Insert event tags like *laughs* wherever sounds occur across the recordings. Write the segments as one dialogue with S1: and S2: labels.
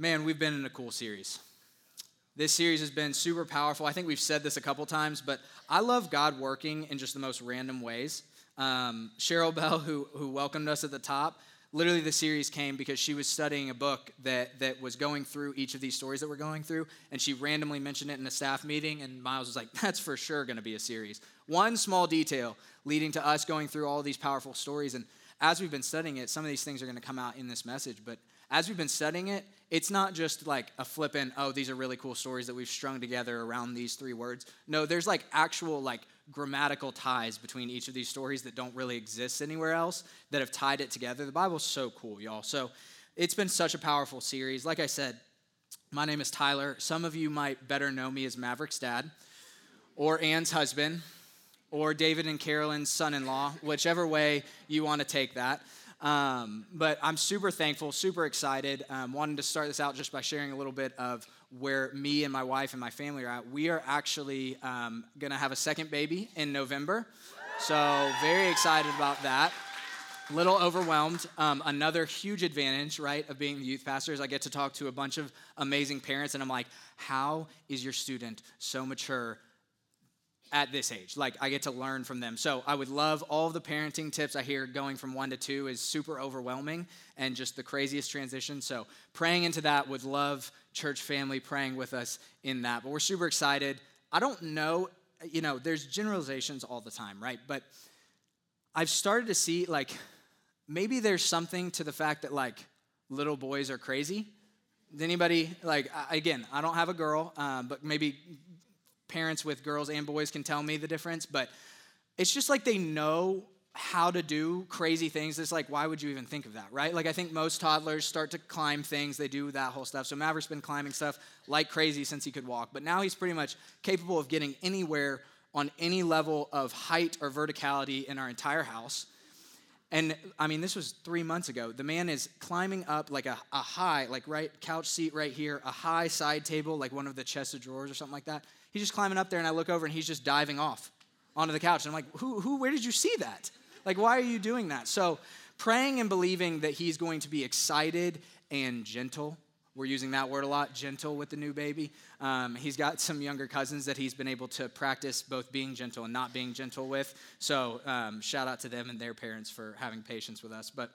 S1: Man, we've been in a cool series. This series has been super powerful. I think we've said this a couple times, but I love God working in just the most random ways. Um, Cheryl Bell, who, who welcomed us at the top, literally the series came because she was studying a book that, that was going through each of these stories that we're going through, and she randomly mentioned it in a staff meeting, and Miles was like, that's for sure going to be a series. One small detail leading to us going through all these powerful stories, and as we've been studying it, some of these things are going to come out in this message, but as we've been studying it, it's not just like a flippant, oh, these are really cool stories that we've strung together around these three words. No, there's like actual like grammatical ties between each of these stories that don't really exist anywhere else that have tied it together. The Bible's so cool, y'all. So it's been such a powerful series. Like I said, my name is Tyler. Some of you might better know me as Maverick's dad or Anne's husband or David and Carolyn's son in law, whichever way you want to take that. Um, but I'm super thankful, super excited. Um, wanted to start this out just by sharing a little bit of where me and my wife and my family are at. We are actually um, going to have a second baby in November. So, very excited about that. A little overwhelmed. Um, another huge advantage, right, of being the youth pastor is I get to talk to a bunch of amazing parents, and I'm like, how is your student so mature at this age. Like I get to learn from them. So I would love all the parenting tips I hear going from one to two is super overwhelming and just the craziest transition. So praying into that would love church family praying with us in that. But we're super excited. I don't know, you know, there's generalizations all the time, right? But I've started to see like maybe there's something to the fact that like little boys are crazy. Anybody like again? I don't have a girl, um, but maybe parents with girls and boys can tell me the difference, but it's just like they know how to do crazy things. It's like, why would you even think of that, right? Like, I think most toddlers start to climb things, they do that whole stuff. So, Maverick's been climbing stuff like crazy since he could walk, but now he's pretty much capable of getting anywhere on any level of height or verticality in our entire house. And I mean, this was three months ago. The man is climbing up like a, a high, like right couch seat right here, a high side table, like one of the chest of drawers or something like that. He's just climbing up there, and I look over, and he's just diving off onto the couch. And I'm like, who, who, where did you see that? Like, why are you doing that? So, praying and believing that he's going to be excited and gentle. We're using that word a lot, gentle with the new baby. Um, he's got some younger cousins that he's been able to practice both being gentle and not being gentle with. So, um, shout out to them and their parents for having patience with us. But,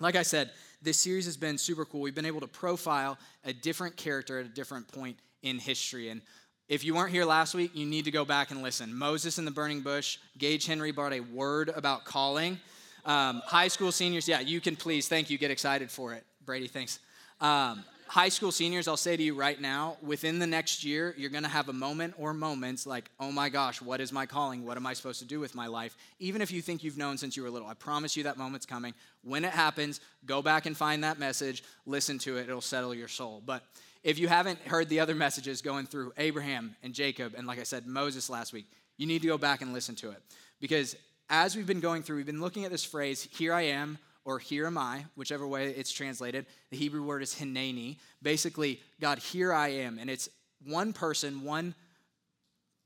S1: like I said, this series has been super cool. We've been able to profile a different character at a different point in history. And if you weren't here last week, you need to go back and listen. Moses in the burning bush, Gage Henry brought a word about calling. Um, high school seniors, yeah, you can please, thank you, get excited for it. Brady, thanks. Um, high school seniors, I'll say to you right now, within the next year, you're gonna have a moment or moments like, oh my gosh, what is my calling? What am I supposed to do with my life? Even if you think you've known since you were little, I promise you that moment's coming. When it happens, go back and find that message, listen to it, it'll settle your soul. But if you haven't heard the other messages going through Abraham and Jacob, and like I said, Moses last week, you need to go back and listen to it. Because as we've been going through, we've been looking at this phrase, here I am, or here am I, whichever way it's translated. The Hebrew word is hineni. Basically, God, here I am. And it's one person, one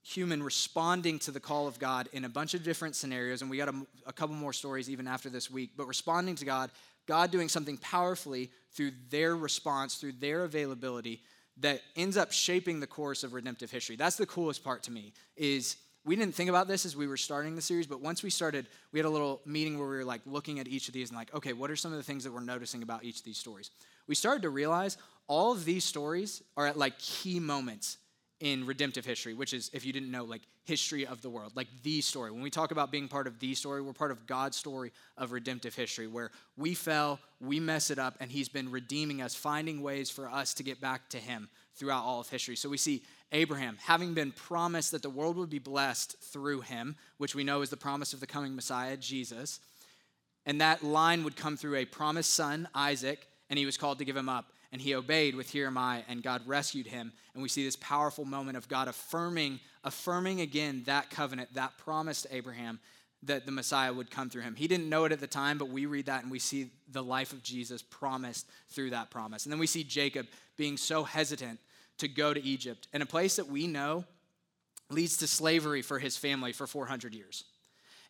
S1: human responding to the call of God in a bunch of different scenarios. And we got a, a couple more stories even after this week, but responding to God, God doing something powerfully through their response, through their availability that ends up shaping the course of redemptive history. That's the coolest part to me is we didn't think about this as we were starting the series, but once we started, we had a little meeting where we were like looking at each of these and like, okay, what are some of the things that we're noticing about each of these stories? We started to realize all of these stories are at like key moments in redemptive history, which is, if you didn't know, like history of the world, like the story. When we talk about being part of the story, we're part of God's story of redemptive history, where we fell, we mess it up, and He's been redeeming us, finding ways for us to get back to Him throughout all of history. So we see Abraham having been promised that the world would be blessed through him, which we know is the promise of the coming Messiah, Jesus. And that line would come through a promised son, Isaac, and he was called to give him up and he obeyed with here am I, and God rescued him. And we see this powerful moment of God affirming, affirming again that covenant, that promise to Abraham that the Messiah would come through him. He didn't know it at the time, but we read that and we see the life of Jesus promised through that promise. And then we see Jacob being so hesitant to go to Egypt, in a place that we know leads to slavery for his family for 400 years.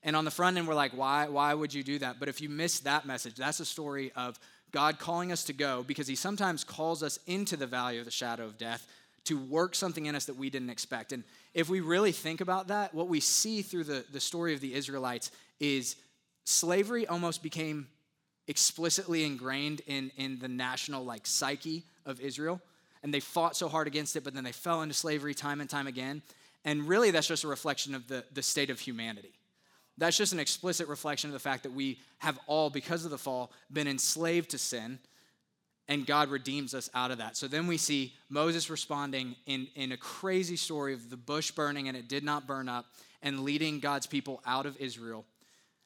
S1: And on the front end, we're like, why, why would you do that? But if you miss that message, that's a story of God calling us to go because he sometimes calls us into the valley of the shadow of death to work something in us that we didn't expect. And if we really think about that, what we see through the, the story of the Israelites is slavery almost became explicitly ingrained in, in the national like psyche of Israel. And they fought so hard against it, but then they fell into slavery time and time again. And really, that's just a reflection of the, the state of humanity. That's just an explicit reflection of the fact that we have all, because of the fall, been enslaved to sin, and God redeems us out of that. So then we see Moses responding in, in a crazy story of the bush burning and it did not burn up, and leading God's people out of Israel,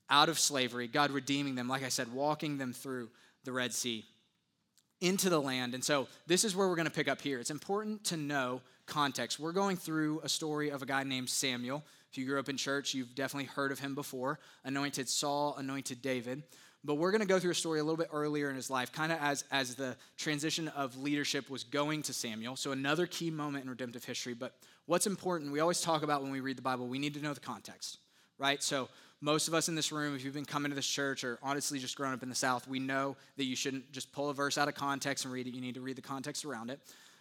S1: out of slavery, God redeeming them, like I said, walking them through the Red Sea into the land. And so this is where we're going to pick up here. It's important to know context. We're going through a story of a guy named Samuel. If you grew up in church, you've definitely heard of him before. Anointed Saul, anointed David. But we're going to go through a story a little bit earlier in his life, kind of as, as the transition of leadership was going to Samuel. So, another key moment in redemptive history. But what's important, we always talk about when we read the Bible, we need to know the context, right? So, most of us in this room, if you've been coming to this church or honestly just grown up in the South, we know that you shouldn't just pull a verse out of context and read it. You need to read the context around it.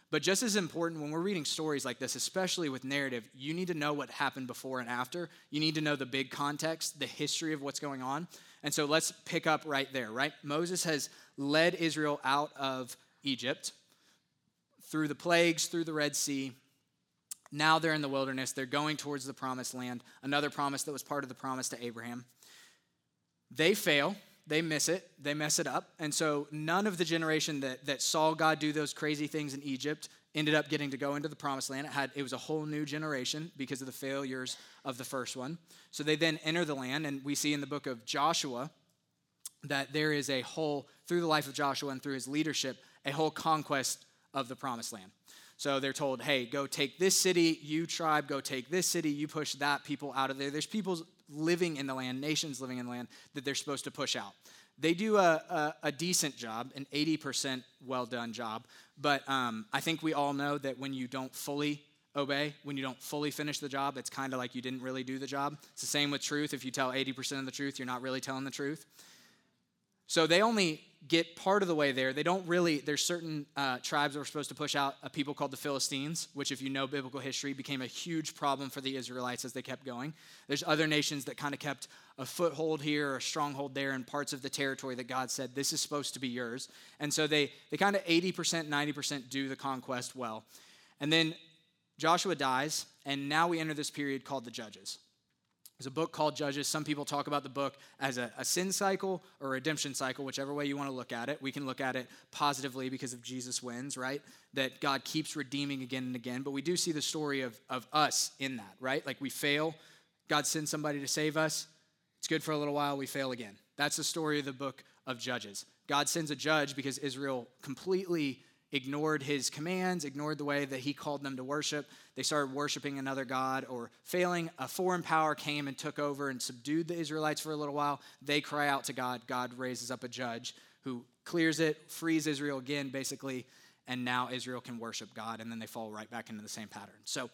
S1: But just as important, when we're reading stories like this, especially with narrative, you need to know what happened before and after. You need to know the big context, the history of what's going on. And so let's pick up right there, right? Moses has led Israel out of Egypt through the plagues, through the Red Sea. Now they're in the wilderness. They're going towards the promised land, another promise that was part of the promise to Abraham. They fail they miss it, they mess it up. And so none of the generation that, that saw God do those crazy things in Egypt ended up getting to go into the promised land. It, had, it was a whole new generation because of the failures of the first one. So they then enter the land, and we see in the book of Joshua that there is a whole, through the life of Joshua and through his leadership, a whole conquest of the promised land. So they're told, hey, go take this city, you tribe, go take this city, you push that people out of there. There's people living in the land, nations living in the land that they're supposed to push out. They do a, a, a decent job, an 80% well done job, but um, I think we all know that when you don't fully obey, when you don't fully finish the job, it's kind of like you didn't really do the job. It's the same with truth. If you tell 80% of the truth, you're not really telling the truth. So they only get part of the way there. They don't really, there's certain uh, tribes that were supposed to push out a people called the Philistines, which, if you know biblical history, became a huge problem for the Israelites as they kept going. There's other nations that kind of kept a foothold here or a stronghold there in parts of the territory that God said, this is supposed to be yours. And so they, they kind of 80%, 90% do the conquest well. And then Joshua dies, and now we enter this period called the Judges. There's a book called Judges. Some people talk about the book as a, a, sin cycle or a redemption cycle, whichever way you want to look at it. We can look at it positively because of Jesus wins, right? That God keeps redeeming again and again. But we do see the story of, of us in that, right? Like we fail, God sends somebody to save us. It's good for a little while, we fail again. That's the story of the book of Judges. God sends a judge because Israel completely ignored his commands, ignored the way that he called them to worship. They started worshiping another God or failing. A foreign power came and took over and subdued the Israelites for a little while. They cry out to God. God raises up a judge who clears it, frees Israel again, basically, and now Israel can worship God, and then they fall right back into the same pattern. So,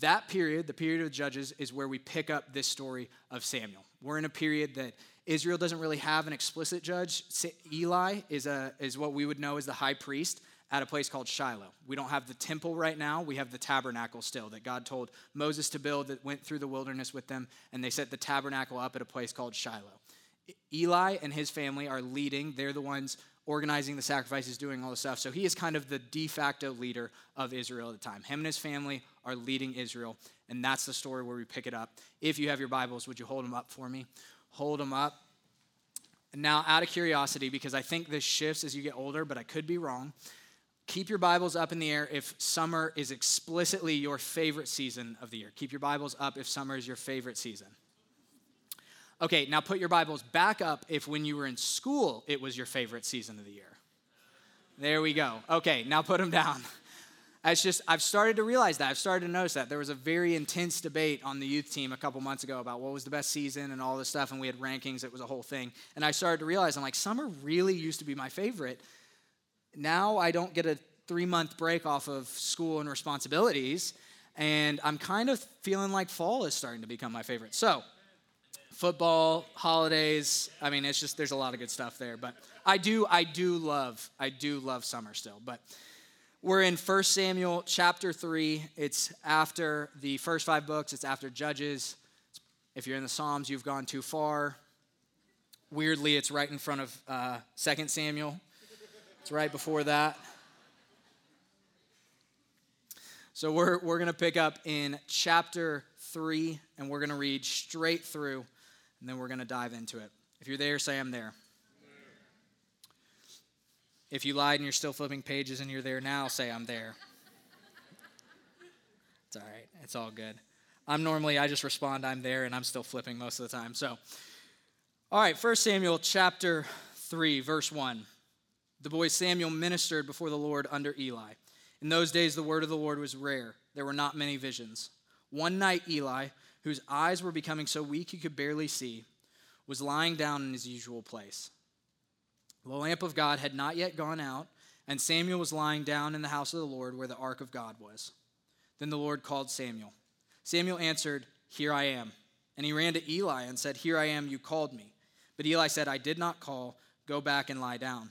S1: that period, the period of Judges, is where we pick up this story of Samuel. We're in a period that Israel doesn't really have an explicit judge. Eli is, a, is what we would know as the high priest at a place called Shiloh. We don't have the temple right now, we have the tabernacle still that God told Moses to build that went through the wilderness with them, and they set the tabernacle up at a place called Shiloh. Eli and his family are leading, they're the ones organizing the sacrifices, doing all the stuff. So he is kind of the de facto leader of Israel at the time. Him and his family are leading Israel, and that's the story where we pick it up. If you have your Bibles, would you hold them up for me? Hold them up. Now, out of curiosity, because I think this shifts as you get older, but I could be wrong. Keep your Bibles up in the air if summer is explicitly your favorite season of the year. Keep your Bibles up if summer is your favorite season. Okay, now put your Bibles back up if when you were in school it was your favorite season of the year. There we go. Okay, now put them down. It's just, I've started to realize that. I've started to notice that. There was a very intense debate on the youth team a couple months ago about what was the best season and all this stuff, and we had rankings. It was a whole thing. And I started to realize, I'm like, summer really used to be my favorite now I don't get a three month break off of school and responsibilities, and I'm kind of feeling like fall is starting to become my favorite. So, football, holidays, I mean, it's just, there's a lot of good stuff there, but I do, I do love, I do love summer still. But we're in 1 Samuel chapter 3. It's after the first five books, it's after Judges. If you're in the Psalms, you've gone too far. Weirdly, it's right in front of uh, 2 Samuel, it's right before that. So we're, we're going to pick up in chapter 3, and we're going to read straight through, and then we're going to dive into it. If you're there, say, I'm there. If you lied and you're still flipping pages and you're there now, say, I'm there. it's all right. It's all good. I'm normally, I just respond, I'm there, and I'm still flipping most of the time. So, all right, 1 Samuel chapter 3, verse 1. The boy Samuel ministered before the Lord under Eli. In those days, the word of the Lord was rare. There were not many visions. One night, Eli, whose eyes were becoming so weak he could barely see, was lying down in his usual place. The lamp of God had not yet gone out, and Samuel was lying down in the house of the Lord where the ark of God was. Then the Lord called Samuel. Samuel answered, Here I am. And he ran to Eli and said, Here I am, you called me. But Eli said, I did not call. Go back and lie down.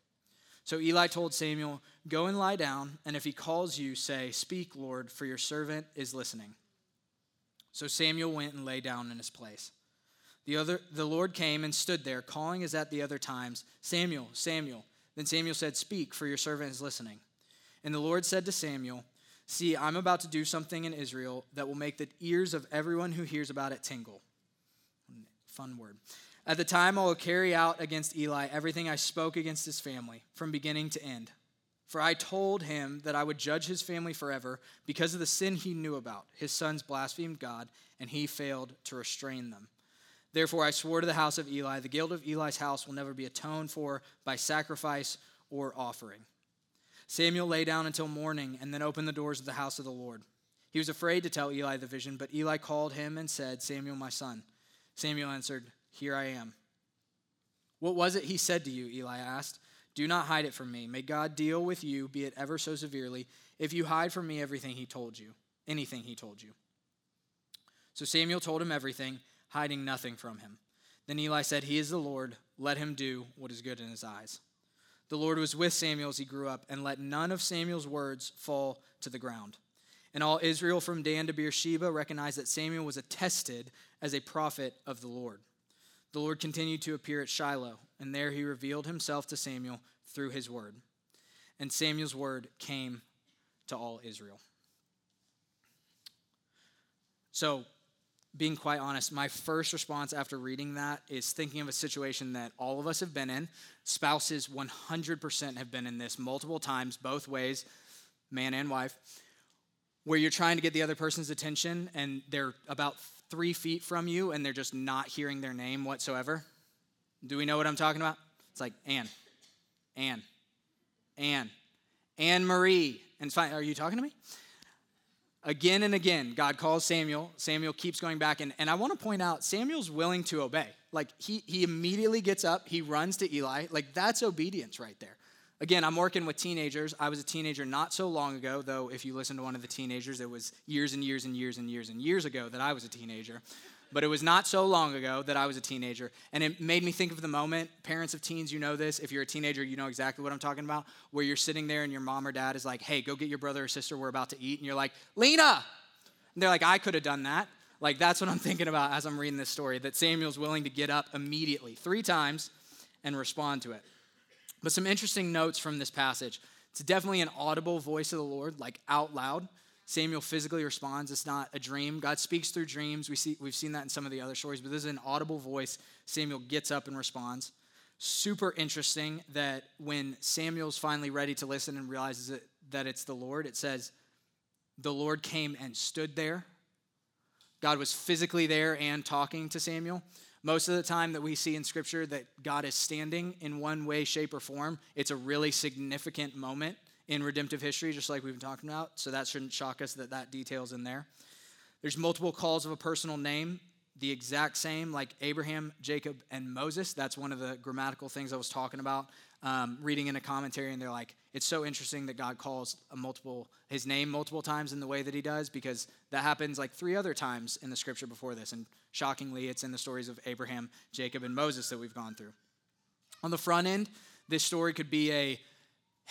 S1: So Eli told Samuel, Go and lie down, and if he calls you, say, Speak, Lord, for your servant is listening. So Samuel went and lay down in his place. The, other, the Lord came and stood there, calling as at the other times, Samuel, Samuel. Then Samuel said, Speak, for your servant is listening. And the Lord said to Samuel, See, I'm about to do something in Israel that will make the ears of everyone who hears about it tingle. Fun word. At the time, I will carry out against Eli everything I spoke against his family, from beginning to end. For I told him that I would judge his family forever because of the sin he knew about. His sons blasphemed God, and he failed to restrain them. Therefore, I swore to the house of Eli, the guilt of Eli's house will never be atoned for by sacrifice or offering. Samuel lay down until morning and then opened the doors of the house of the Lord. He was afraid to tell Eli the vision, but Eli called him and said, Samuel, my son. Samuel answered, Here I am. What was it he said to you? Eli asked. Do not hide it from me. May God deal with you, be it ever so severely, if you hide from me everything he told you, anything he told you. So Samuel told him everything, hiding nothing from him. Then Eli said, He is the Lord. Let him do what is good in his eyes. The Lord was with Samuel as he grew up, and let none of Samuel's words fall to the ground. And all Israel from Dan to Beersheba recognized that Samuel was attested as a prophet of the Lord. The Lord continued to appear at Shiloh, and there he revealed himself to Samuel through his word. And Samuel's word came to all Israel. So, being quite honest, my first response after reading that is thinking of a situation that all of us have been in. Spouses 100% have been in this multiple times, both ways, man and wife, where you're trying to get the other person's attention and they're about three feet from you and they're just not hearing their name whatsoever. Do we know what I'm talking about? It's like Anne, Anne, Anne, Anne Marie. And it's fine, are you talking to me? Again and again, God calls Samuel. Samuel keeps going back. And, and I want to point out, Samuel's willing to obey. Like, he, he immediately gets up, he runs to Eli. Like, that's obedience right there. Again, I'm working with teenagers. I was a teenager not so long ago, though, if you listen to one of the teenagers, it was years and years and years and years and years ago that I was a teenager. But it was not so long ago that I was a teenager. And it made me think of the moment, parents of teens, you know this. If you're a teenager, you know exactly what I'm talking about, where you're sitting there and your mom or dad is like, hey, go get your brother or sister, we're about to eat. And you're like, Lena! And they're like, I could have done that. Like, that's what I'm *laughs* thinking about as I'm reading this story, that Samuel's willing to get up immediately, three times, and respond to it. But some interesting notes from this passage. It's definitely an audible voice of the Lord, like out loud. Samuel physically responds. It's not a dream. God speaks through dreams. We see, we've seen that in some of the other stories, but this is an audible voice. Samuel gets up and responds. Super interesting that when Samuel's finally ready to listen and realizes it, that it's the Lord, it says, the Lord came and stood there. God was physically there and talking to Samuel. Most of the time that we see in Scripture that God is standing in one way, shape, or form, it's a really significant moment in redemptive history, just like we've been talking about. So that shouldn't shock us that that detail's in there. There's multiple calls of a personal name, the exact same like Abraham, Jacob, and Moses. That's one of the grammatical things I was talking about. Um, reading in a commentary, and they're like, it's so interesting that God calls a multiple his name multiple times in the way that he does because that happens like three other times in the scripture before this, and shockingly, it's in the stories of Abraham, Jacob, and Moses that we've gone through. On the front end, this story could be a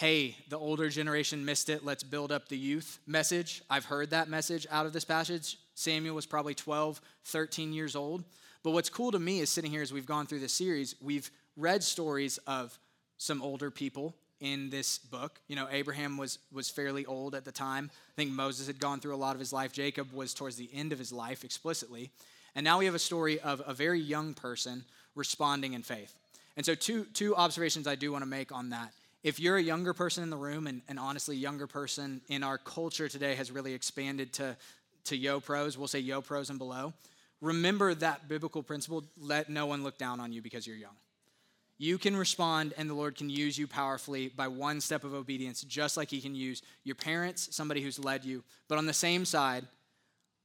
S1: hey, the older generation missed it, let's build up the youth message. I've heard that message out of this passage. Samuel was probably 12, 13 years old. But what's cool to me is sitting here as we've gone through this series, we've read stories of some older people in this book. You know, Abraham was was fairly old at the time. I think Moses had gone through a lot of his life. Jacob was towards the end of his life explicitly. And now we have a story of a very young person responding in faith. And so two two observations I do want to make on that if you're a younger person in the room, and, and honestly, younger person in our culture today has really expanded to, to yo pros, we'll say yo pros and below, remember that biblical principle let no one look down on you because you're young. You can respond, and the Lord can use you powerfully by one step of obedience, just like He can use your parents, somebody who's led you. But on the same side,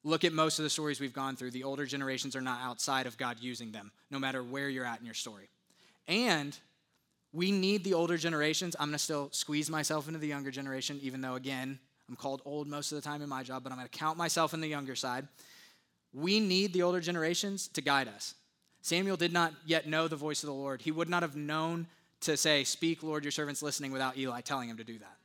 S1: look at most of the stories we've gone through. The older generations are not outside of God using them, no matter where you're at in your story. And we need the older generations. I'm going to still squeeze myself into the younger generation, even though, again, I'm called old most of the time in my job, but I'm going to count myself in the younger side. We need the older generations to guide us. Samuel did not yet know the voice of the Lord. He would not have known to say, Speak, Lord, your servant's listening, without Eli telling him to do that.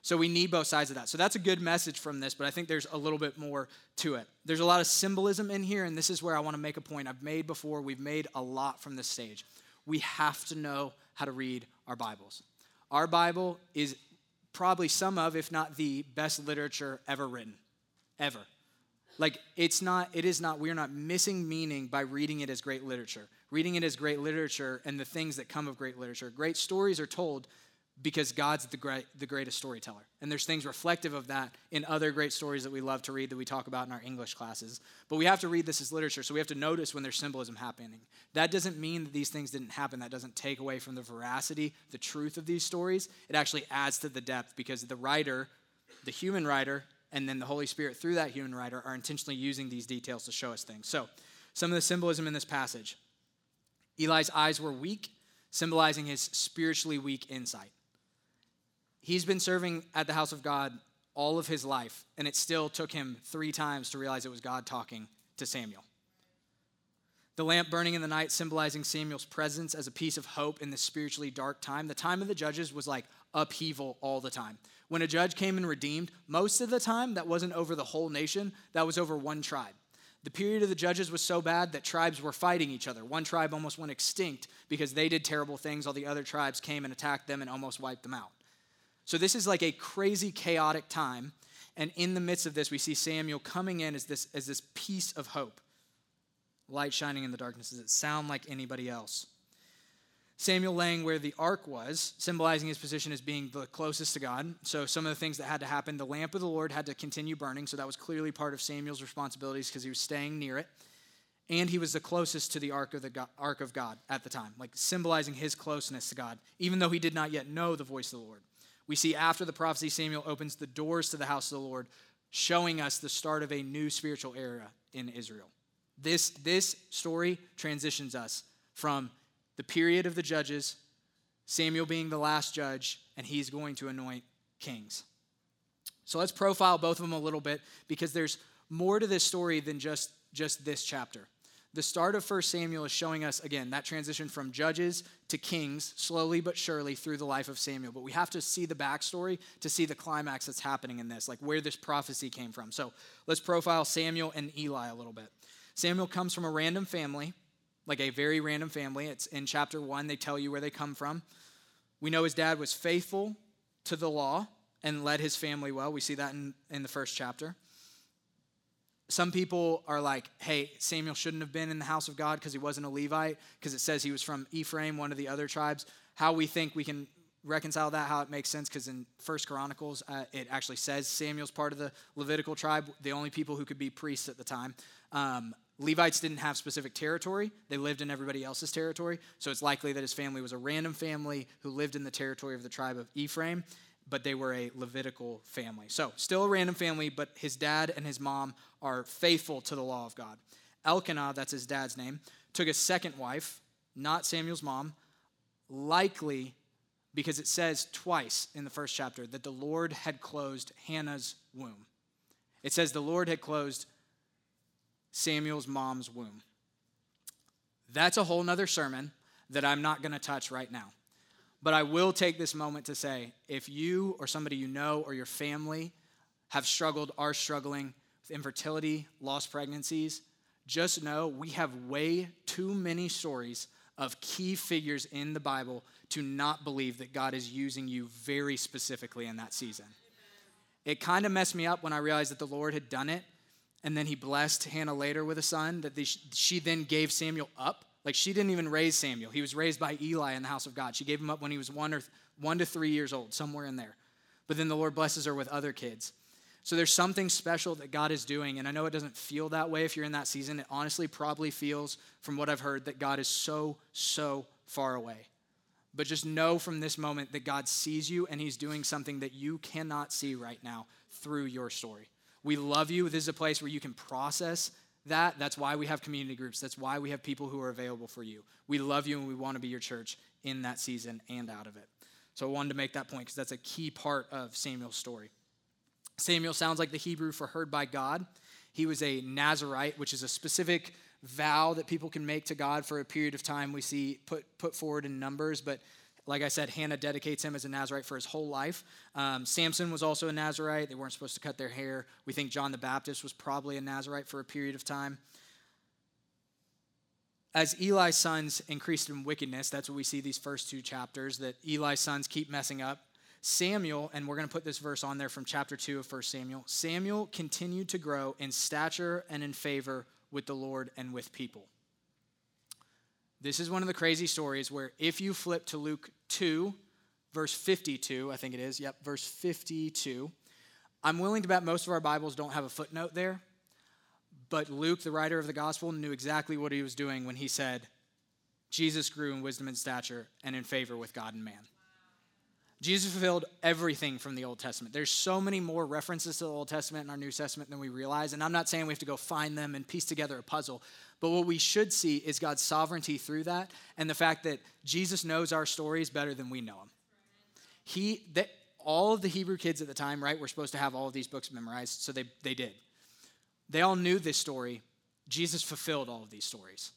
S1: So we need both sides of that. So that's a good message from this, but I think there's a little bit more to it. There's a lot of symbolism in here, and this is where I want to make a point I've made before. We've made a lot from this stage. We have to know how to read our Bibles. Our Bible is probably some of, if not the best literature ever written, ever. Like, it's not, it is not, we're not missing meaning by reading it as great literature. Reading it as great literature and the things that come of great literature. Great stories are told because God's the, great, the greatest storyteller. And there's things reflective of that in other great stories that we love to read that we talk about in our English classes. But we have to read this as literature, so we have to notice when there's symbolism happening. That doesn't mean that these things didn't happen. That doesn't take away from the veracity, the truth of these stories. It actually adds to the depth because the writer, the human writer, and then the Holy Spirit through that human writer are intentionally using these details to show us things. So, some of the symbolism in this passage Eli's eyes were weak, symbolizing his spiritually weak insight. He's been serving at the house of God all of his life, and it still took him three times to realize it was God talking to Samuel. The lamp burning in the night, symbolizing Samuel's presence as a piece of hope in this spiritually dark time. The time of the judges was like upheaval all the time. When a judge came and redeemed, most of the time that wasn't over the whole nation, that was over one tribe. The period of the judges was so bad that tribes were fighting each other. One tribe almost went extinct because they did terrible things, all the other tribes came and attacked them and almost wiped them out. So this is like a crazy, chaotic time. And in the midst of this, we see Samuel coming in as this, as this piece of hope. Light shining in the darkness. Does it sound like anybody else? Samuel laying where the ark was, symbolizing his position as being the closest to God. So, some of the things that had to happen the lamp of the Lord had to continue burning. So, that was clearly part of Samuel's responsibilities because he was staying near it. And he was the closest to the ark of, the God, ark of God at the time, like symbolizing his closeness to God, even though he did not yet know the voice of the Lord. We see after the prophecy, Samuel opens the doors to the house of the Lord, showing us the start of a new spiritual era in Israel. This, this story transitions us from the period of the judges, Samuel being the last judge, and he's going to anoint kings. So let's profile both of them a little bit because there's more to this story than just, just this chapter. The start of 1 Samuel is showing us, again, that transition from judges to kings, slowly but surely through the life of Samuel. But we have to see the backstory to see the climax that's happening in this, like where this prophecy came from. So let's profile Samuel and Eli a little bit. Samuel comes from a random family, like a very random family. It's in chapter one, they tell you where they come from. We know his dad was faithful to the law and led his family well. We see that in, in the first chapter. Some people are like, hey, Samuel shouldn't have been in the house of God because he wasn't a Levite, because it says he was from Ephraim, one of the other tribes. How we think we can reconcile that, how it makes sense, because in First Chronicles, uh, it actually says Samuel's part of the Levitical tribe, the only people who could be priests at the time. Um, Levites didn't have specific territory, they lived in everybody else's territory. So it's likely that his family was a random family who lived in the territory of the tribe of Ephraim. But they were a Levitical family. So, still a random family, but his dad and his mom are faithful to the law of God. Elkanah, that's his dad's name, took a second wife, not Samuel's mom, likely because it says twice in the first chapter that the Lord had closed Hannah's womb. It says the Lord had closed Samuel's mom's womb. That's a whole nother sermon that I'm not going to touch right now. But I will take this moment to say if you or somebody you know or your family have struggled, are struggling with infertility, lost pregnancies, just know we have way too many stories of key figures in the Bible to not believe that God is using you very specifically in that season. It kind of messed me up when I realized that the Lord had done it and then he blessed Hannah later with a son that she then gave Samuel up. Like she didn't even raise Samuel. He was raised by Eli in the house of God. She gave him up when he was one or one to three years old, somewhere in there. But then the Lord blesses her with other kids. So there's something special that God is doing. And I know it doesn't feel that way if you're in that season. It honestly probably feels, from what I've heard, that God is so, so far away. But just know from this moment that God sees you and He's doing something that you cannot see right now through your story. We love you. This is a place where you can process that. That's why we have community groups. That's why we have people who are available for you. We love you and we want to be your church in that season and out of it. So I wanted to make that point because that's a key part of Samuel's story. Samuel sounds like the Hebrew for heard by God. He was a Nazarite, which is a specific vow that people can make to God for a period of time we see put, put forward in Numbers. But like I said, Hannah dedicates him as a Nazarite for his whole life. Um, Samson was also a Nazarite. They weren't supposed to cut their hair. We think John the Baptist was probably a Nazarite for a period of time. As Eli's sons increased in wickedness, that's what we see these first two chapters, that Eli's sons keep messing up. Samuel, and we're going to put this verse on there from chapter 2 of 1 Samuel, Samuel continued to grow in stature and in favor with the Lord and with people. This is one of the crazy stories where if you flip to Luke 2, verse 52, I think it is, yep, verse 52, I'm willing to bet most of our Bibles don't have a footnote there, but Luke, the writer of the gospel, knew exactly what he was doing when he said, Jesus grew in wisdom and stature and in favor with God and man. Jesus fulfilled everything from the Old Testament. There's so many more references to the Old Testament in our New Testament than we realize. And I'm not saying we have to go find them and piece together a puzzle. But what we should see is God's sovereignty through that and the fact that Jesus knows our stories better than we know them. He, all of the Hebrew kids at the time, right, were supposed to have all of these books memorized, so they, they did. They all knew this story. Jesus fulfilled all of these stories.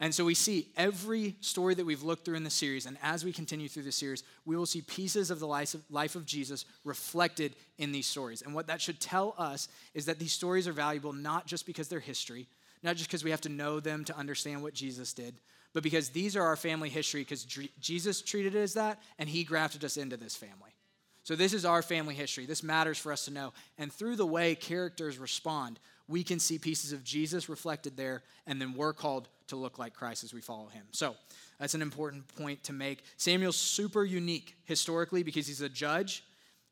S1: And so we see every story that we've looked through in the series, and as we continue through the series, we will see pieces of the life of Jesus reflected in these stories. And what that should tell us is that these stories are valuable not just because they're history, not just because we have to know them to understand what Jesus did, but because these are our family history because Jesus treated it as that, and he grafted us into this family. So this is our family history. This matters for us to know. And through the way characters respond, we can see pieces of Jesus reflected there, and then we're called to look like Christ as we follow him. So that's an important point to make. Samuel's super unique historically because he's a judge,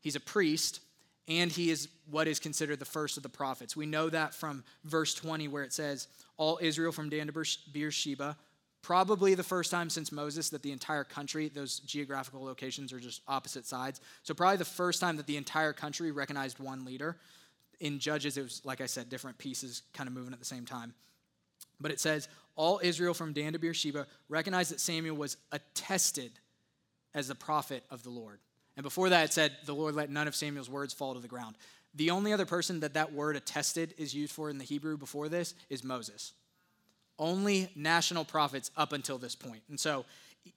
S1: he's a priest, and he is what is considered the first of the prophets. We know that from verse 20, where it says, All Israel from Dan to Beersheba, probably the first time since Moses that the entire country, those geographical locations are just opposite sides. So, probably the first time that the entire country recognized one leader in Judges, it was, like I said, different pieces kind of moving at the same time. But it says, All Israel from Dan to Beersheba recognized that Samuel was attested as the prophet of the Lord. And before that, it said, The Lord let none of Samuel's words fall to the ground. The only other person that that word attested is used for in the Hebrew before this is Moses. Only national prophets up until this point. And so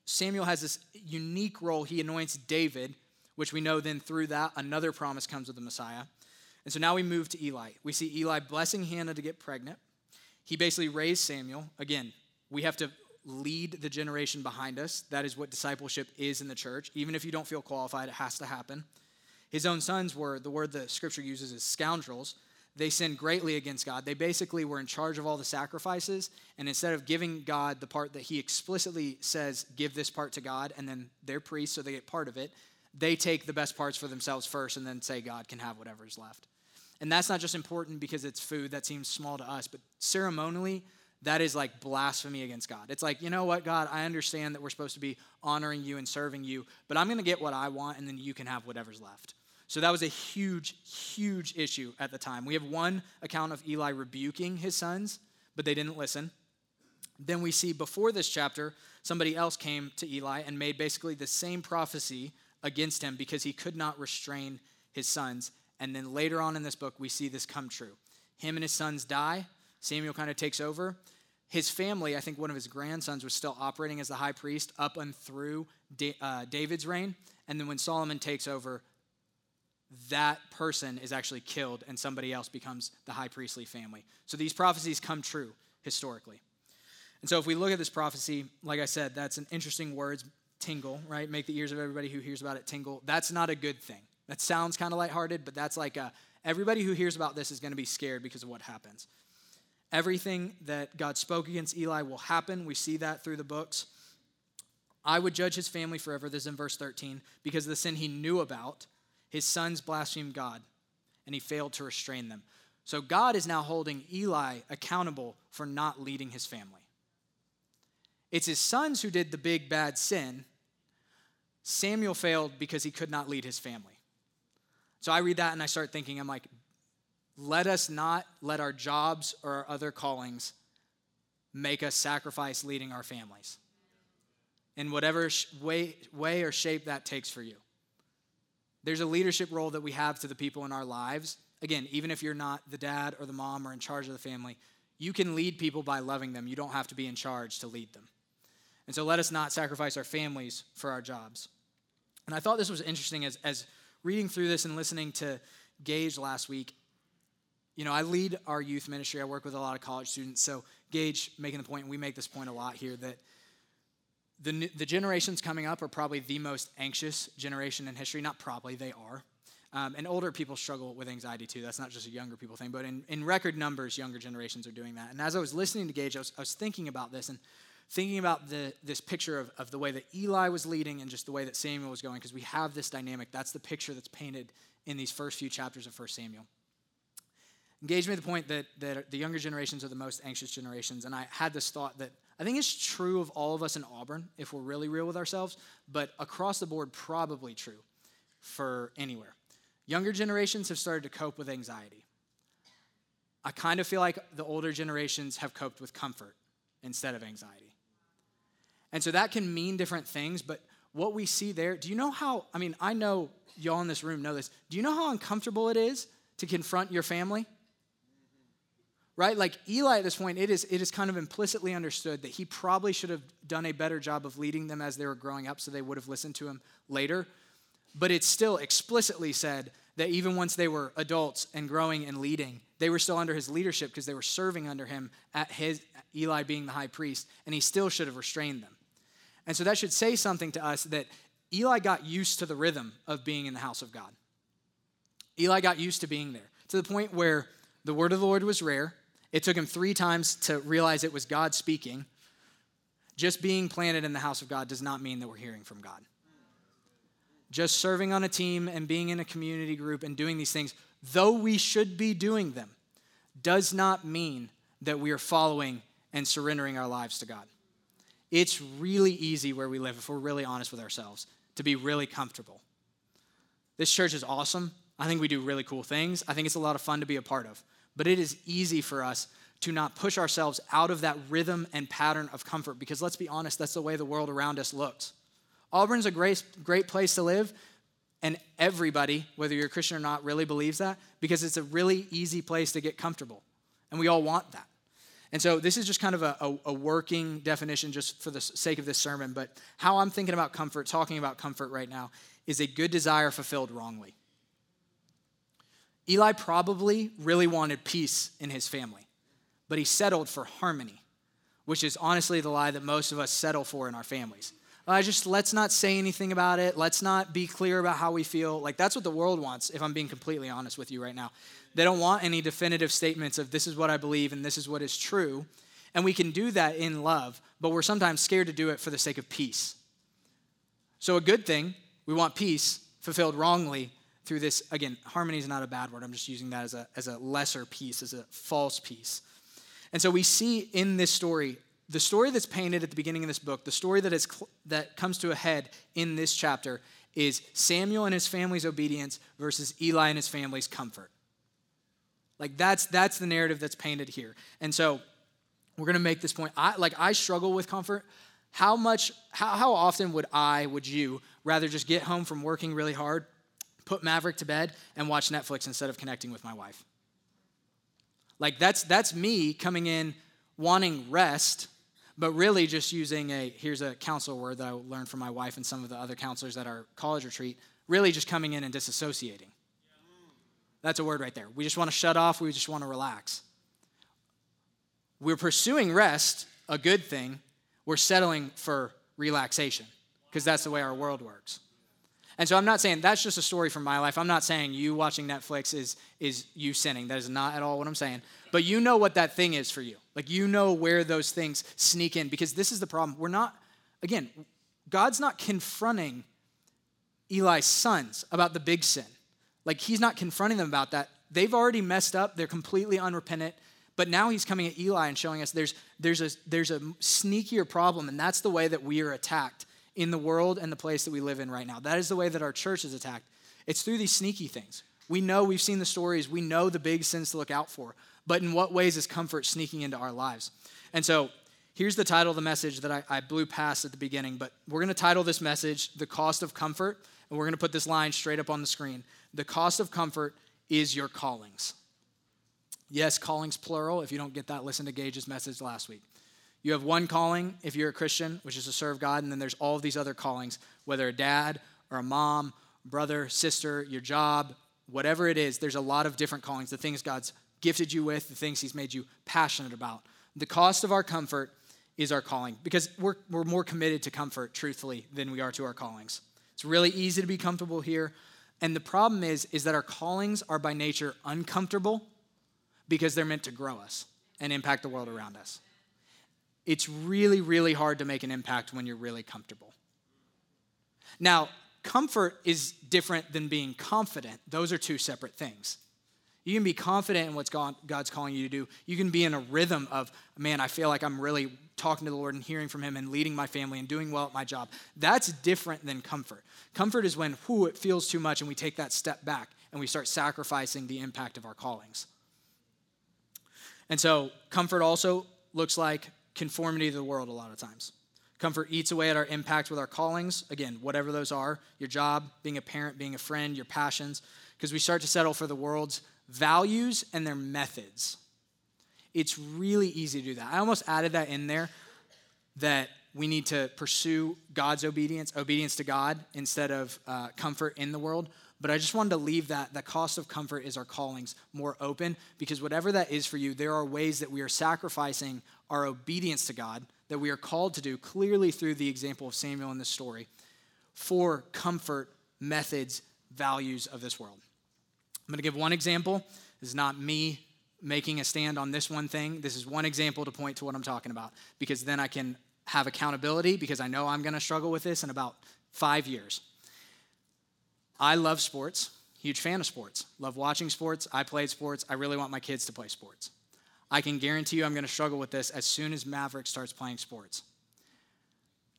S1: Samuel has this unique role. He anoints David, which we know then through that another promise comes with the Messiah. And so now we move to Eli. We see Eli blessing Hannah to get pregnant. He basically raised Samuel. Again, we have to lead the generation behind us. That is what discipleship is in the church. Even if you don't feel qualified, it has to happen. His own sons were, the word the scripture uses is scoundrels. They sinned greatly against God. They basically were in charge of all the sacrifices, and instead of giving God the part that he explicitly says, give this part to God, and then they're priests, so they get part of it, they take the best parts for themselves first and then say God can have whatever's left. And that's not just important because it's food, that seems small to us, but ceremonially, that is like blasphemy against God. It's like, you know what, God, I understand that we're supposed to be honoring you and serving you, but I'm going to get what I want and then you can have whatever's left. So that was a huge, huge issue at the time. We have one account of Eli rebuking his sons, but they didn't listen. Then we see before this chapter, somebody else came to Eli and made basically the same prophecy against him because he could not restrain his sons. And then later on in this book, we see this come true. Him and his sons die. Samuel kind of takes over. His family, I think one of his grandsons, was still operating as the high priest up and through uh, David's reign. And then when Solomon takes over, that person is actually killed and somebody else becomes the high priestly family. So these prophecies come true historically. And so if we look at this prophecy, like I said, that's an interesting words tingle, right? Make the ears of everybody who hears about it tingle. That's not a good thing. That sounds kind of lighthearted, but that's like a, everybody who hears about this is going to be scared because of what happens. Everything that God spoke against Eli will happen. We see that through the books. I would judge his family forever. This is in verse 13. Because of the sin he knew about, his sons blasphemed God, and he failed to restrain them. So God is now holding Eli accountable for not leading his family. It's his sons who did the big bad sin. Samuel failed because he could not lead his family. So I read that and I start thinking, I'm like, let us not let our jobs or our other callings make us sacrifice leading our families in whatever way, way or shape that takes for you. There's a leadership role that we have to the people in our lives. Again, even if you're not the dad or the mom or in charge of the family, you can lead people by loving them. You don't have to be in charge to lead them. And so let us not sacrifice our families for our jobs. And I thought this was interesting as, as reading through this and listening to Gage last week. You know, I lead our youth ministry. I work with a lot of college students. So, Gage making the point, and we make this point a lot here, that the, the generations coming up are probably the most anxious generation in history. Not probably, they are. Um, and older people struggle with anxiety too. That's not just a younger people thing, but in, in record numbers, younger generations are doing that. And as I was listening to Gage, I was, I was thinking about this and thinking about the, this picture of, of the way that Eli was leading and just the way that Samuel was going, because we have this dynamic. That's the picture that's painted in these first few chapters of 1 Samuel. Gage made the point that, that the younger generations are the most anxious generations, and I had this thought that I think it's true of all of us in Auburn, if we're really real with ourselves, but across the board, probably true for anywhere. Younger generations have started to cope with anxiety. I kind of feel like the older generations have coped with comfort instead of anxiety. And so that can mean different things, but what we see there, do you know how? I mean, I know y'all in this room know this. Do you know how uncomfortable it is to confront your family? Right? Like Eli at this point, it is, it is kind of implicitly understood that he probably should have done a better job of leading them as they were growing up so they would have listened to him later. But it's still explicitly said that even once they were adults and growing and leading, they were still under his leadership because they were serving under him at his Eli being the high priest, and he still should have restrained them. And so that should say something to us that Eli got used to the rhythm of being in the house of God. Eli got used to being there to the point where the word of the Lord was rare. It took him three times to realize it was God speaking. Just being planted in the house of God does not mean that we're hearing from God. Just serving on a team and being in a community group and doing these things, though we should be doing them, does not mean that we are following and surrendering our lives to God. It's really easy where we live, if we're really honest with ourselves, to be really comfortable. This church is awesome. I think we do really cool things. I think it's a lot of fun to be a part of. But it is easy for us to not push ourselves out of that rhythm and pattern of comfort because let's be honest, that's the way the world around us looks. Auburn's a great, great place to live, and everybody, whether you're a Christian or not, really believes that because it's a really easy place to get comfortable. And we all want that. And so this is just kind of a, a, a, working definition just for the sake of this sermon, but how I'm thinking about comfort, talking about comfort right now, is a good desire fulfilled wrongly. Eli probably really wanted peace in his family, but he settled for harmony, which is honestly the lie that most of us settle for in our families. I just let's not say anything about it. Let's not be clear about how we feel. Like that's what the world wants, if I'm being completely honest with you right now. They don't want any definitive statements of this is what I believe and this is what is true. And we can do that in love, but we're sometimes scared to do it for the sake of peace. So, a good thing, we want peace fulfilled wrongly through this. Again, harmony is not a bad word. I'm just using that as a, as a lesser peace, as a false peace. And so we see in this story, the story that's painted at the beginning of this book, the story that, is, that comes to a head in this chapter is Samuel and his family's obedience versus Eli and his family's comfort. Like that's that's the narrative that's painted here. And so we're to make this point. I like I struggle with comfort. How much how, how often would I would you rather just get home from working really hard, put Maverick to bed and watch Netflix instead of connecting with my wife? Like that's that's me coming in wanting rest, but really just using a here's a counselor word that I learned from my wife and some of the other counselors at our college retreat, really just coming in and disassociating. That's a word right there. We just want to shut off, we just want to relax. We're pursuing rest, a good thing. We're settling for relaxation because that's the way our world works. And so I'm not saying that's just a story from my life. I'm not saying you watching Netflix is, is you sinning. That is not at all what I'm saying. But you know what that thing is for you. Like you know where those things sneak in because this is the problem. We're not, again, God's not confronting Eli's sons about the big sin. Like he's not confronting them about that. They've already messed up. They're completely unrepentant. But now he's coming at Eli and showing us there's, there's, a, there's a sneakier problem, and that's the way that we are attacked in the world and the place that we live in right now. That is the way that our church is attacked. It's through these sneaky things. We know, we've seen the stories, we know the big sins to look out for. But in what ways is comfort sneaking into our lives? And so here's the title of the message that I, I blew past at the beginning, but we're going to title this message, The Cost of Comfort, and we're going to put this line straight up on the screen. The cost of comfort is your callings. Yes, callings plural. If you don't get that, listen to Gage's message last week. You have one calling if you're a Christian, which is to serve God, and then there's all of these other callings, whether a dad or a mom, brother, sister, your job, whatever it is, there's a lot of different callings, the things God's gifted you with, the things He's made you passionate about. The cost of our comfort is our calling because we're, we're more committed to comfort, truthfully, than we are to our callings. It's really easy to be comfortable here. And the problem is, is that our callings are by nature uncomfortable because they're meant to grow us and impact the world around us. It's really, really hard to make an impact when you're really comfortable. Now, comfort is different than being confident. Those are two separate things. You can be confident in what God's calling you to do. You can be in a rhythm of, man, I feel like I'm really talking to the Lord and hearing from Him and leading my family and doing well at my job. That's different than comfort. Comfort is when, whoo, it feels too much and we take that step back and we start sacrificing the impact of our callings. And so, comfort also looks like conformity to the world a lot of times. Comfort eats away at our impact with our callings, again, whatever those are your job, being a parent, being a friend, your passions, because we start to settle for the world's values and their methods. It's really easy to do that. I almost added that in there that we need to pursue God's obedience, obedience to God, instead of uh, comfort in the world. But I just wanted to leave that the cost of comfort is our callings more open because whatever that is for you, there are ways that we are sacrificing our obedience to God that we are called to do clearly through the example of Samuel in this story for comfort, methods, values of this world. I'm going to give one example. This is not me making a stand on this one thing. This is one example to point to what I'm talking about because then I can have accountability because I know I'm going to struggle with this in about five years. I love sports, huge fan of sports, love watching sports. I played sports. I really want my kids to play sports. I can guarantee you I'm going to struggle with this as soon as Maverick starts playing sports.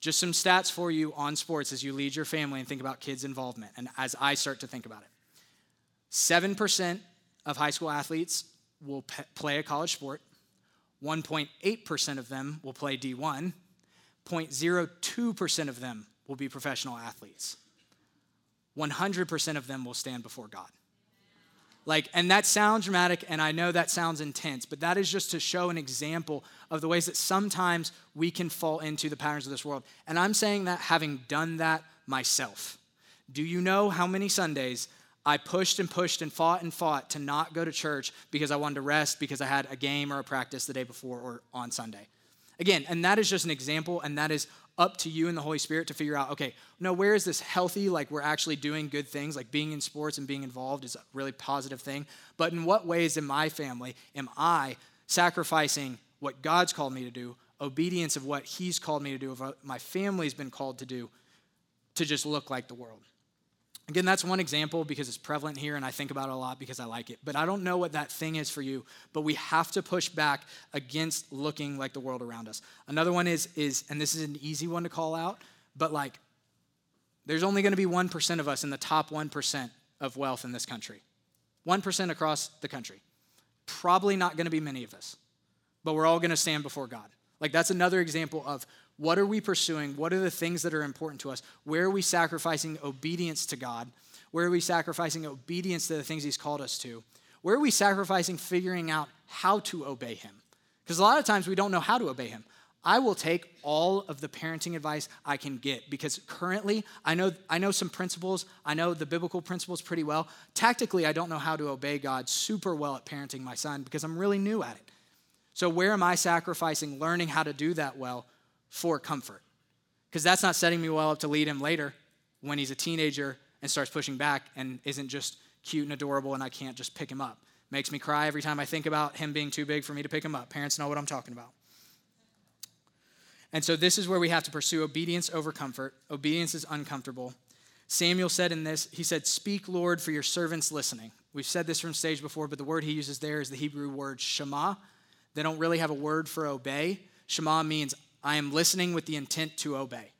S1: Just some stats for you on sports as you lead your family and think about kids' involvement, and as I start to think about it. 7% of high school athletes will play a college sport. 1.8% of them will play D1. 0.02% of them will be professional athletes. 100% of them will stand before God. Like, and that sounds dramatic, and I know that sounds intense, but that is just to show an example of the ways that sometimes we can fall into the patterns of this world. And I'm saying that having done that myself. Do you know how many Sundays I pushed and pushed and fought and fought to not go to church because I wanted to rest because I had a game or a practice the day before or on Sunday. Again, and that is just an example, and that is up to you and the Holy Spirit to figure out okay, no, where is this healthy? Like we're actually doing good things, like being in sports and being involved is a really positive thing. But in what ways in my family am I sacrificing what God's called me to do, obedience of what He's called me to do, of what my family's been called to do, to just look like the world? Again, that's one example because it's prevalent here and I think about it a lot because I like it. But I don't know what that thing is for you, but we have to push back against looking like the world around us. Another one is is and this is an easy one to call out, but like there's only going to be 1% of us in the top 1% of wealth in this country. 1% across the country. Probably not going to be many of us. But we're all going to stand before God. Like that's another example of what are we pursuing? What are the things that are important to us? Where are we sacrificing obedience to God? Where are we sacrificing obedience to the things He's called us to? Where are we sacrificing figuring out how to obey Him? Because a lot of times we don't know how to obey Him. I will take all of the parenting advice I can get because currently I know, I know some principles. I know the biblical principles pretty well. Tactically, I don't know how to obey God super well at parenting my son because I'm really new at it. So, where am I sacrificing learning how to do that well for comfort. Because that's not setting me well up to lead him later when he's a teenager and starts pushing back and isn't just cute and adorable and I can't just pick him up. Makes me cry every time I think about him being too big for me to pick him up. Parents know what I'm talking about. And so this is where we have to pursue obedience over comfort. Obedience is uncomfortable. Samuel said in this, he said, Speak, Lord, for your servants listening. We've said this from stage before, but the word he uses there is the Hebrew word shema. They don't really have a word for obey. Shema means I am listening with the intent to obey.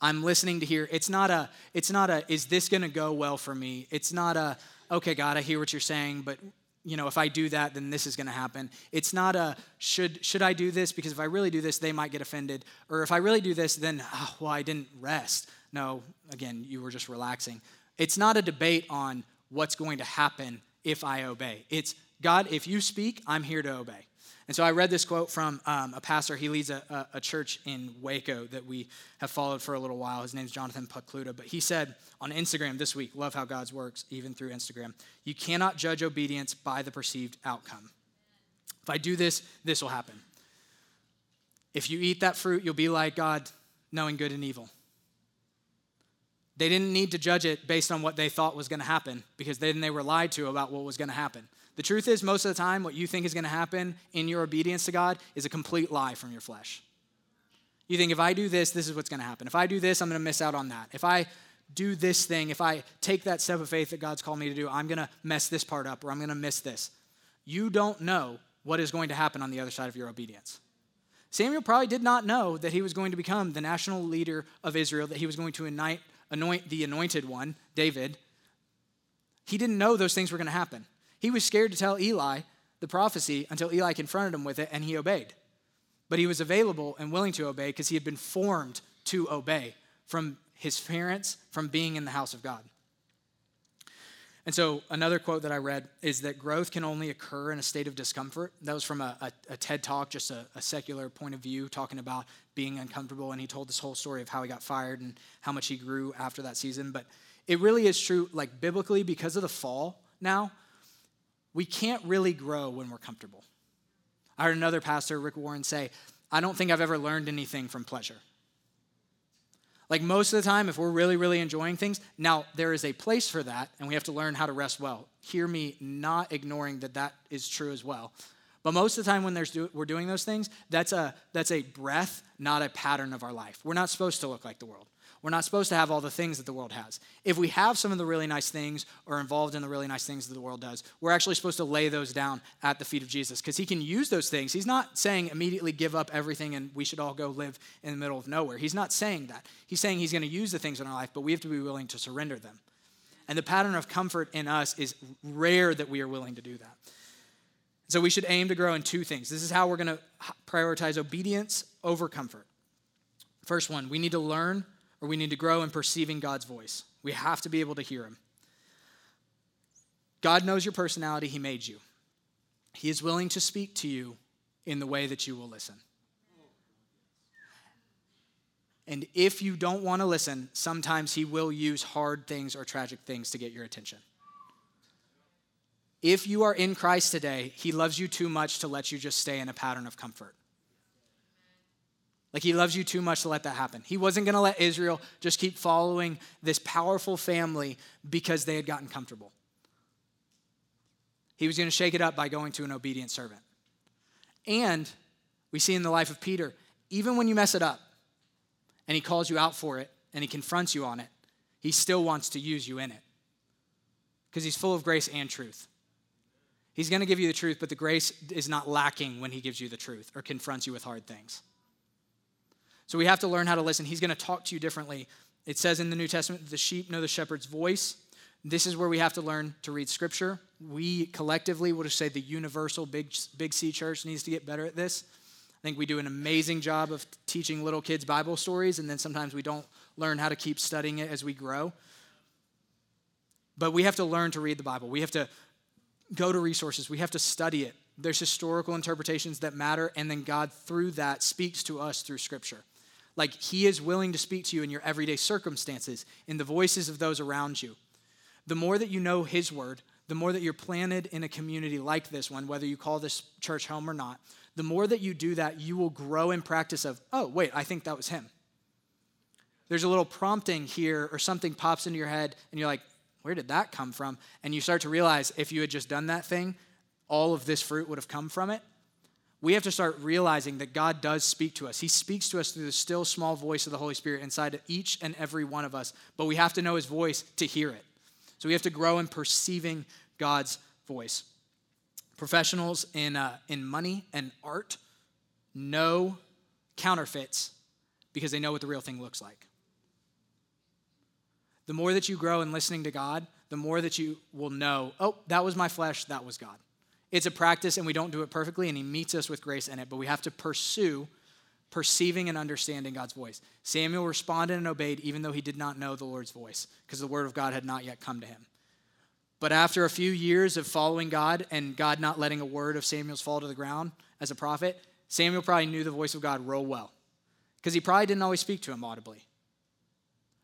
S1: I'm listening to hear. It's not a, it's not a, is this gonna go well for me? It's not a, okay, God, I hear what you're saying, but you know, if I do that, then this is gonna happen. It's not a, should, should I do this? Because if I really do this, they might get offended. Or if I really do this, then, oh, well, I didn't rest. No, again, you were just relaxing. It's not a debate on what's going to happen if I obey. It's, God, if you speak, I'm here to obey. And so I read this quote from um, a pastor. He leads a, a, church in Waco that we have followed for a little while. His name's Jonathan Pokluda. But he said on Instagram this week, love how God's works, even through Instagram, you cannot judge obedience by the perceived outcome. If I do this, this will happen. If you eat that fruit, you'll be like God, knowing good and evil. They didn't need to judge it based on what they thought was going to happen because then they were lied to about what was going to happen. The truth is, most of the time, what you think is going to happen in your obedience to God is a complete lie from your flesh. You think, if I do this, this is what's going to happen. If I do this, I'm going to miss out on that. If I do this thing, if I take that step of faith that God's called me to do, I'm going to mess this part up or I'm going to miss this. You don't know what is going to happen on the other side of your obedience. Samuel probably did not know that he was going to become the national leader of Israel, that he was going to anoint, anoint the anointed one, David. He didn't know those things were going to happen. He was scared to tell Eli the prophecy until Eli confronted him with it and he obeyed. But he was available and willing to obey because he had been formed to obey from his parents, from being in the house of God. And so, another quote that I read is that growth can only occur in a state of discomfort. That was from a, a, a TED talk, just a, a, secular point of view, talking about being uncomfortable. And he told this whole story of how he got fired and how much he grew after that season. But it really is true, like biblically, because of the fall now, we can't really grow when we're comfortable. I heard another pastor, Rick Warren, say, I don't think I've ever learned anything from pleasure. Like most of the time, if we're really, really enjoying things, now there is a place for that, and we have to learn how to rest well. Hear me not ignoring that that is true as well. But most of the time, when do, we're doing those things, that's a, that's a breath, not a pattern of our life. We're not supposed to look like the world. We're not supposed to have all the things that the world has. If we have some of the really nice things or involved in the really nice things that the world does, we're actually supposed to lay those down at the feet of Jesus because he can use those things. He's not saying immediately give up everything and we should all go live in the middle of nowhere. He's not saying that. He's saying he's going to use the things in our life, but we have to be willing to surrender them. And the pattern of comfort in us is rare that we are willing to do that. So we should aim to grow in two things. This is how we're going to prioritize obedience over comfort. First one, we need to learn or we need to grow in perceiving God's voice. We have to be able to hear Him. God knows your personality, He made you. He is willing to speak to you in the way that you will listen. And if you don't want to listen, sometimes He will use hard things or tragic things to get your attention. If you are in Christ today, He loves you too much to let you just stay in a pattern of comfort. Like he loves you too much to let that happen. He wasn't going to let Israel just keep following this powerful family because they had gotten comfortable. He was going to shake it up by going to an obedient servant. And we see in the life of Peter, even when you mess it up and he calls you out for it and he confronts you on it, He still wants to use you in it because He's full of grace and truth. He's going to give you the truth, but the grace is not lacking when He gives you the truth or confronts you with hard things. So we have to learn how to listen. He's going to talk to you differently. It says in the New Testament, the sheep know the shepherd's voice. This is where we have to learn to read scripture. We collectively we'll just say the universal big, big C church needs to get better at this. I think we do an amazing job of teaching little kids Bible stories, and then sometimes we don't learn how to keep studying it as we grow. But we have to learn to read the Bible. We have to go to resources. We have to study it. There's historical interpretations that matter, and then God, through that, speaks to us through Scripture. Like He is willing to speak to you in your everyday circumstances, in the voices of those around you. The more that you know His Word, the more that you're planted in a community like this one, whether you call this church home or not, the more that you do that, you will grow in practice of, oh, wait, I think that was Him. There's a little prompting here, or something pops into your head, and you're like, where did that come from? And you start to realize if you had just done that thing, all of this fruit would have come from it. We have to start realizing that God does speak to us. He speaks to us through the still small voice of the Holy Spirit inside of each and every one of us, but we have to know His voice to hear it. So we have to grow in perceiving God's voice. Professionals in, uh, in money and art know counterfeits because they know what the real thing looks like. The more that you grow in listening to God, the more that you will know, oh, that was my flesh, that was God. It's a practice and we don't do it perfectly, and He meets us with grace in it, but we have to pursue perceiving and understanding God's voice. Samuel responded and obeyed even though he did not know the Lord's voice because the word of God had not yet come to him. But after a few years of following God and God not letting a word of Samuel's fall to the ground as a prophet, Samuel probably knew the voice of God real well because he probably didn't always speak to him audibly.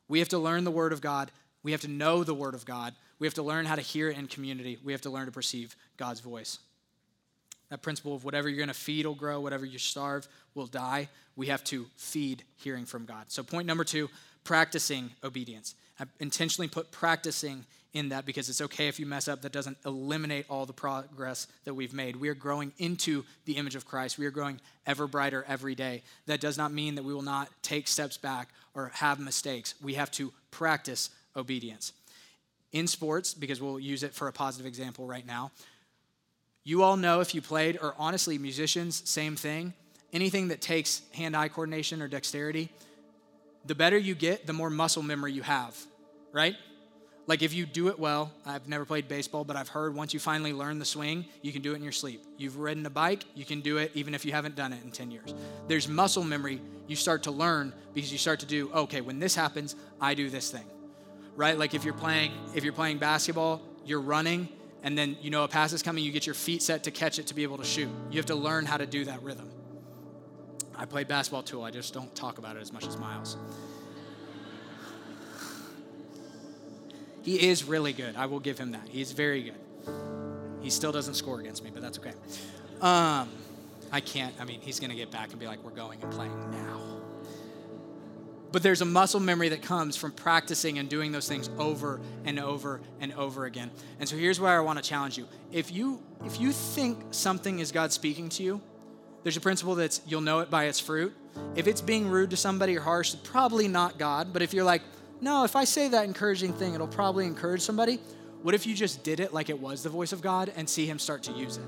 S1: We have to learn the Word of God. We have to know the Word of God. We have to learn how to hear in community. We have to learn to perceive God's voice. That principle of whatever you're going to feed will grow, whatever you starve will die. We have to feed hearing from God. So, point number two practicing obedience. I intentionally put practicing in that because it's okay if you mess up. That doesn't eliminate all the progress that we've made. We are growing into the image of Christ. We are growing ever brighter every day. That does not mean that we will not take steps back or have mistakes. We have to practice obedience. In sports, because we'll use it for a positive example right now, you all know if you played, or honestly, musicians, same thing. Anything that takes hand eye coordination or dexterity, the better you get, the more muscle memory you have, right? Like if you do it well, I've never played baseball, but I've heard once you finally learn the swing, you can do it in your sleep. You've ridden a bike, you can do it even if you haven't done it in 10 years. There's muscle memory you start to learn because you start to do, okay, when this happens, I do this thing. Right? Like if you're playing if you're playing basketball, you're running and then you know a pass is coming, you get your feet set to catch it to be able to shoot. You have to learn how to do that rhythm. I played basketball too, I just don't talk about it as much as Miles. He is really good. I will give him that. He's very good. He still doesn't score against me, but that's okay. Um, I can't. I mean, he's going to get back and be like, we're going and playing now. But there's a muscle memory that comes from practicing and doing those things over and over and over again. And so here's where I want to challenge you. If you if you think something is God speaking to you, there's a principle that's you'll know it by its fruit. If it's being rude to somebody or harsh, probably not God. But if you're like, no, if I say that encouraging thing, it'll probably encourage somebody. What if you just did it like it was the voice of God and see Him start to use it?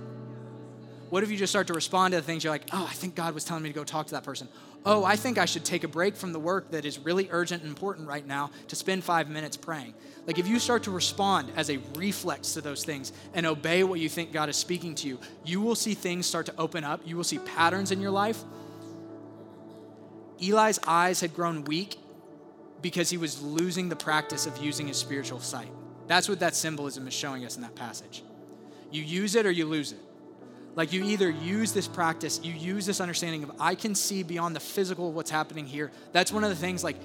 S1: What if you just start to respond to the things you're like, oh, I think God was telling me to go talk to that person. Oh, I think I should take a break from the work that is really urgent and important right now to spend five minutes praying. Like if you start to respond as a reflex to those things and obey what you think God is speaking to you, you will see things start to open up. You will see patterns in your life. Eli's eyes had grown weak because he was losing the practice of using his spiritual sight. That's what that symbolism is showing us in that passage. You use it or you lose it. Like you either use this practice, you use this understanding of I can see beyond the physical what's happening here. That's one of the things like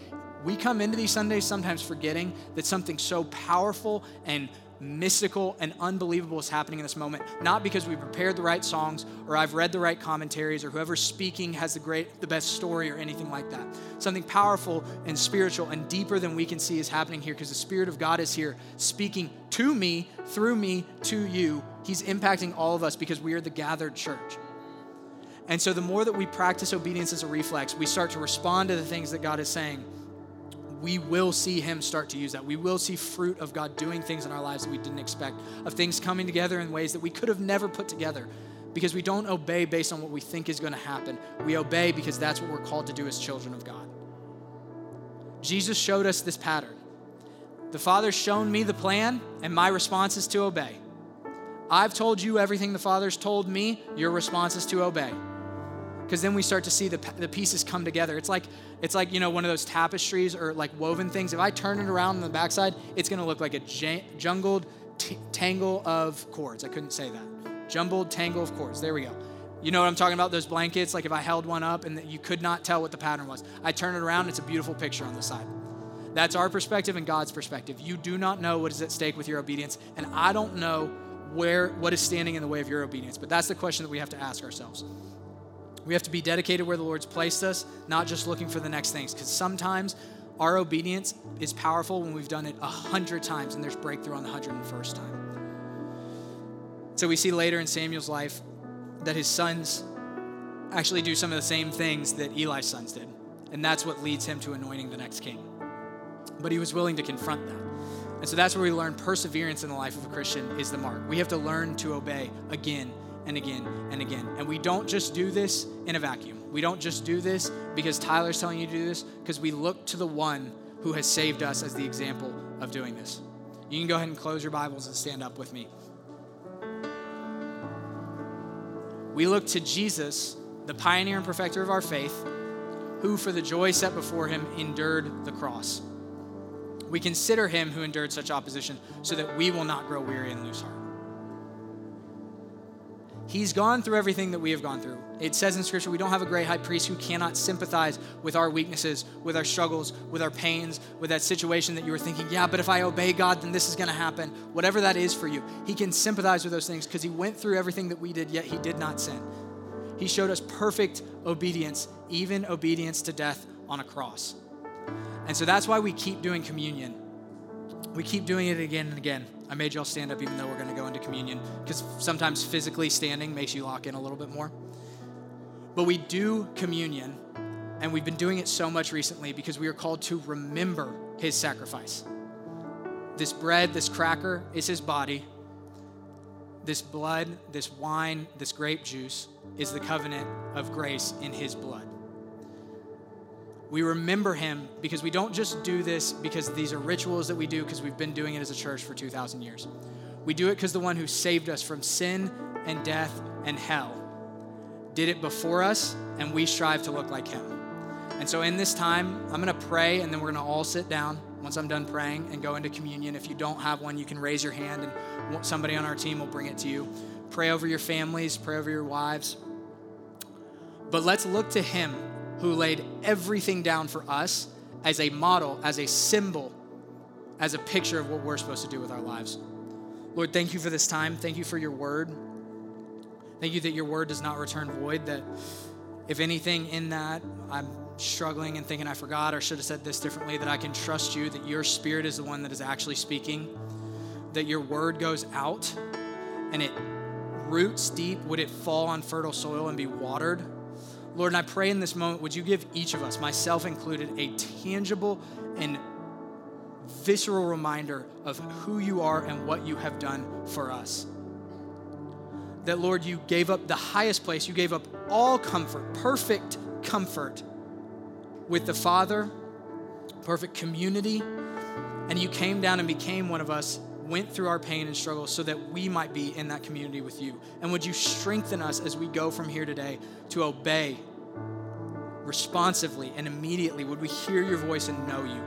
S1: we come into these Sundays sometimes forgetting that something so powerful and mystical and unbelievable is happening in this moment, not because we prepared the right songs or I've read the right commentaries or whoever's speaking has the great the best story or anything like that. Something powerful and spiritual and deeper than we can see is happening here because the spirit of God is here speaking to me, through me, to you. He's impacting all of us because we are the gathered church. And so the more that we practice obedience as a reflex, we start to respond to the things that God is saying we will see Him start to use that. We will see fruit of God doing things in our lives that we didn't expect, of things coming together in ways that we could have never put together because we don't obey based on what we think is going to happen. We obey because that's what we're called to do as children of God. Jesus showed us this pattern. The Father's shown me the plan, and my response is to obey. I've told you everything the Father's told me, your response is to obey. Because then we start to see the, the pieces come together. It's like, it's like, you know, one of those tapestries or like woven things. If I turn it around on the backside, it's going to look like a j- jungled t- tangle of cords. I couldn't say that. Jumbled tangle of cords. There we go. You know what I'm talking about? Those blankets, like if I held one up and you could not tell what the pattern was. I turn it around, it's a beautiful picture on the side. That's our perspective and God's perspective. You do not know what is at stake with your obedience, and I don't know where what is standing in the way of your obedience. But that's the question that we have to ask ourselves. We have to be dedicated where the Lord's placed us, not just looking for the next things. Because sometimes our obedience is powerful when we've done it a hundred times and there's breakthrough on the hundred and first time. So we see later in Samuel's life that his sons actually do some of the same things that Eli's sons did. And that's what leads him to anointing the next king. But he was willing to confront that. And so that's where we learn perseverance in the life of a Christian is the mark. We have to learn to obey again and again and again. And we don't just do this in a vacuum. We don't just do this because Tyler's telling you to do this, because we look to the one who has saved us as the example of doing this. You can go ahead and close your Bibles and stand up with me. We look to Jesus, the pioneer and perfecter of our faith, who, for the joy set before him, endured the cross. We consider him who endured such opposition so that we will not grow weary and lose heart. He's gone through everything that we have gone through. It says in Scripture, we don't have a great high priest who cannot sympathize with our weaknesses, with our struggles, with our pains, with that situation that you were thinking, yeah, but if I obey God, then this is going to happen. Whatever that is for you, He can sympathize with those things because He went through everything that we did, yet He did not sin. He showed us perfect obedience, even obedience to death on a cross. And so that's why we keep doing communion. We keep doing it again and again. I made y'all stand up even though we're going to go into communion because sometimes physically standing makes you lock in a little bit more. But we do communion, and we've been doing it so much recently because we are called to remember his sacrifice. This bread, this cracker is his body. This blood, this wine, this grape juice is the covenant of grace in his blood. We remember him because we don't just do this because these are rituals that we do because we've been doing it as a church for 2,000 years. We do it because the one who saved us from sin and death and hell did it before us, and we strive to look like him. And so, in this time, I'm going to pray, and then we're going to all sit down once I'm done praying and go into communion. If you don't have one, you can raise your hand, and somebody on our team will bring it to you. Pray over your families, pray over your wives. But let's look to him who laid everything down for us as a model, as a symbol, as a picture of what we're supposed to do with our lives. Lord, thank you for this time. Thank you for your word. Thank you that your word does not return void, that if anything in that I'm struggling and thinking I forgot or should have said this differently, that I can trust you, that your spirit is the one that is actually speaking, that your word goes out and it roots deep. Would it fall on fertile soil and be watered? Lord, and I pray in this moment, would you give each of us, myself included, a tangible and visceral reminder of who you are and what you have done for us. That, Lord, you gave up the highest place, you gave up all comfort, perfect comfort with the Father, perfect community, and you came down and became one of us, went through our pain and struggle so that we might be in that community with you. And would you strengthen us as we go from here today to obey responsively and immediately would we hear your voice and know you.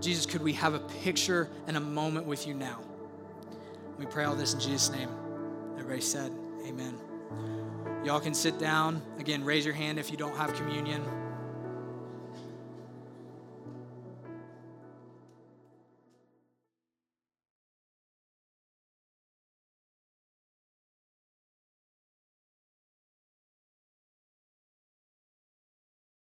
S1: Jesus, could we have a picture and a moment with you now? We pray all this in Jesus' name. Everybody said, Amen. Y'all can sit down. Again, raise your hand if you don't have communion.